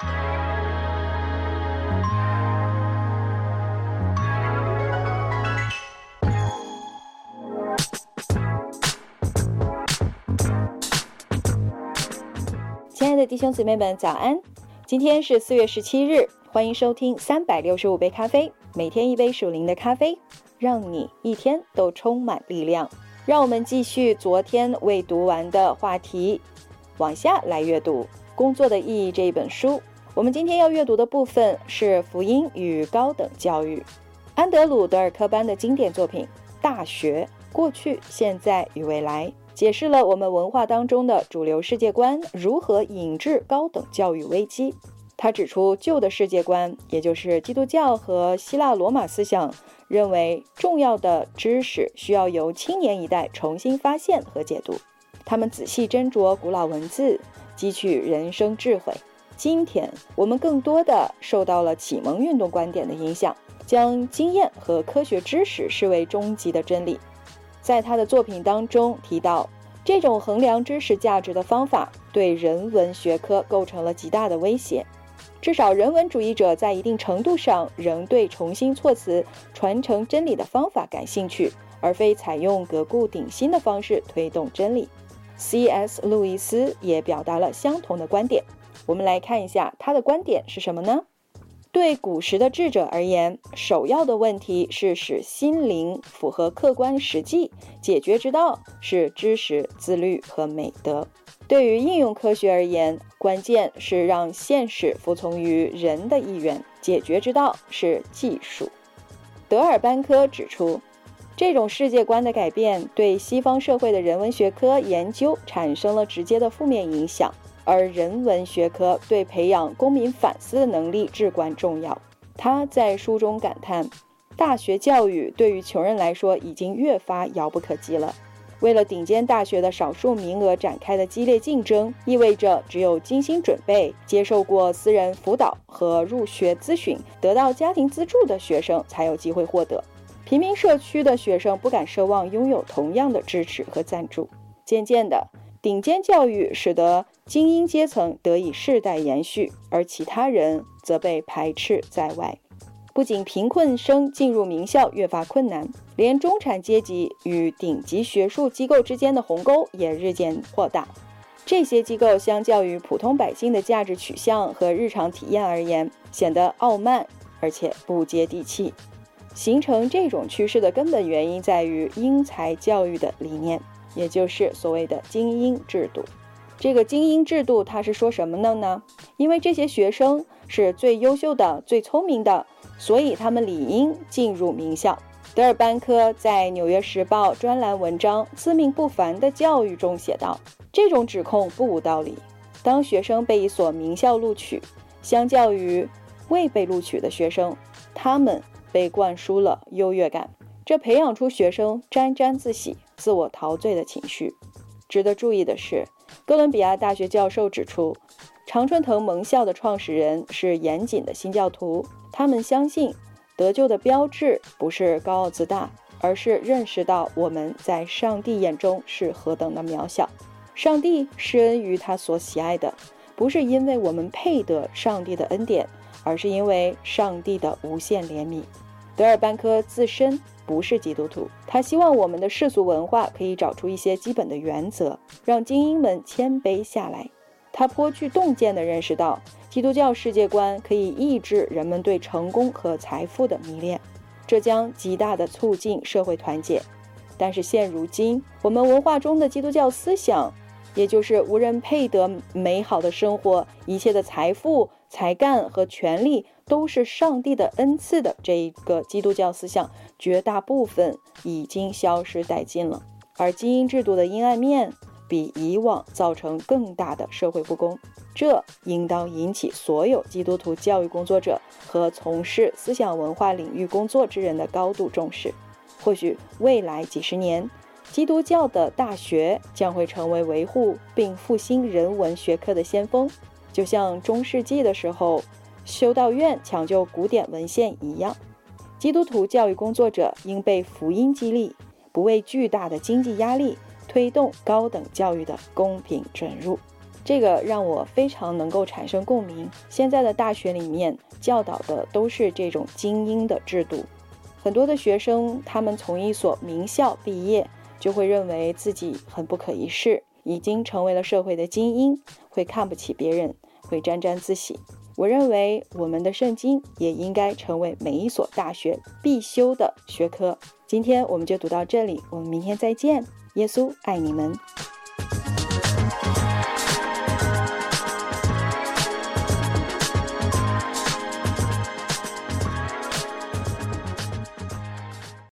亲爱的弟兄姊妹们，早安！今天是四月十七日，欢迎收听三百六十五杯咖啡，每天一杯属灵的咖啡，让你一天都充满力量。让我们继续昨天未读完的话题，往下来阅读《工作的意义》这一本书。我们今天要阅读的部分是福音与高等教育，安德鲁·德尔科班的经典作品《大学：过去、现在与未来》。解释了我们文化当中的主流世界观如何引致高等教育危机。他指出，旧的世界观，也就是基督教和希腊罗马思想，认为重要的知识需要由青年一代重新发现和解读。他们仔细斟酌古老文字，汲取人生智慧。今天，我们更多的受到了启蒙运动观点的影响，将经验和科学知识视为终极的真理。在他的作品当中提到，这种衡量知识价值的方法对人文学科构成了极大的威胁。至少，人文主义者在一定程度上仍对重新措辞、传承真理的方法感兴趣，而非采用革故鼎新的方式推动真理。C.S. 路易斯也表达了相同的观点。我们来看一下他的观点是什么呢？对古时的智者而言，首要的问题是使心灵符合客观实际，解决之道是知识、自律和美德。对于应用科学而言，关键是让现实服从于人的意愿，解决之道是技术。德尔班科指出，这种世界观的改变对西方社会的人文学科研究产生了直接的负面影响。而人文学科对培养公民反思的能力至关重要。他在书中感叹，大学教育对于穷人来说已经越发遥不可及了。为了顶尖大学的少数名额展开的激烈竞争，意味着只有精心准备、接受过私人辅导和入学咨询、得到家庭资助的学生才有机会获得。平民社区的学生不敢奢望拥有同样的支持和赞助。渐渐的。顶尖教育使得精英阶层得以世代延续，而其他人则被排斥在外。不仅贫困生进入名校越发困难，连中产阶级与顶级学术机构之间的鸿沟也日渐扩大。这些机构相较于普通百姓的价值取向和日常体验而言，显得傲慢而且不接地气。形成这种趋势的根本原因在于英才教育的理念。也就是所谓的精英制度，这个精英制度它是说什么的呢？因为这些学生是最优秀的、最聪明的，所以他们理应进入名校。德尔班科在《纽约时报》专栏文章《自命不凡的教育》中写道：“这种指控不无道理。当学生被一所名校录取，相较于未被录取的学生，他们被灌输了优越感，这培养出学生沾沾自喜。”自我陶醉的情绪。值得注意的是，哥伦比亚大学教授指出，常春藤盟校的创始人是严谨的新教徒。他们相信，得救的标志不是高傲自大，而是认识到我们在上帝眼中是何等的渺小。上帝施恩于他所喜爱的，不是因为我们配得上帝的恩典，而是因为上帝的无限怜悯。德尔班科自身。不是基督徒，他希望我们的世俗文化可以找出一些基本的原则，让精英们谦卑下来。他颇具洞见地认识到，基督教世界观可以抑制人们对成功和财富的迷恋，这将极大地促进社会团结。但是现如今，我们文化中的基督教思想，也就是无人配得美好的生活，一切的财富、才干和权力都是上帝的恩赐的这一个基督教思想。绝大部分已经消失殆尽了，而精英制度的阴暗面比以往造成更大的社会不公，这应当引起所有基督徒教育工作者和从事思想文化领域工作之人的高度重视。或许未来几十年，基督教的大学将会成为维护并复兴人文学科的先锋，就像中世纪的时候修道院抢救古典文献一样。基督徒教育工作者应被福音激励，不为巨大的经济压力推动高等教育的公平准入。这个让我非常能够产生共鸣。现在的大学里面教导的都是这种精英的制度，很多的学生他们从一所名校毕业，就会认为自己很不可一世，已经成为了社会的精英，会看不起别人，会沾沾自喜。我认为我们的圣经也应该成为每一所大学必修的学科。今天我们就读到这里，我们明天再见。耶稣爱你们。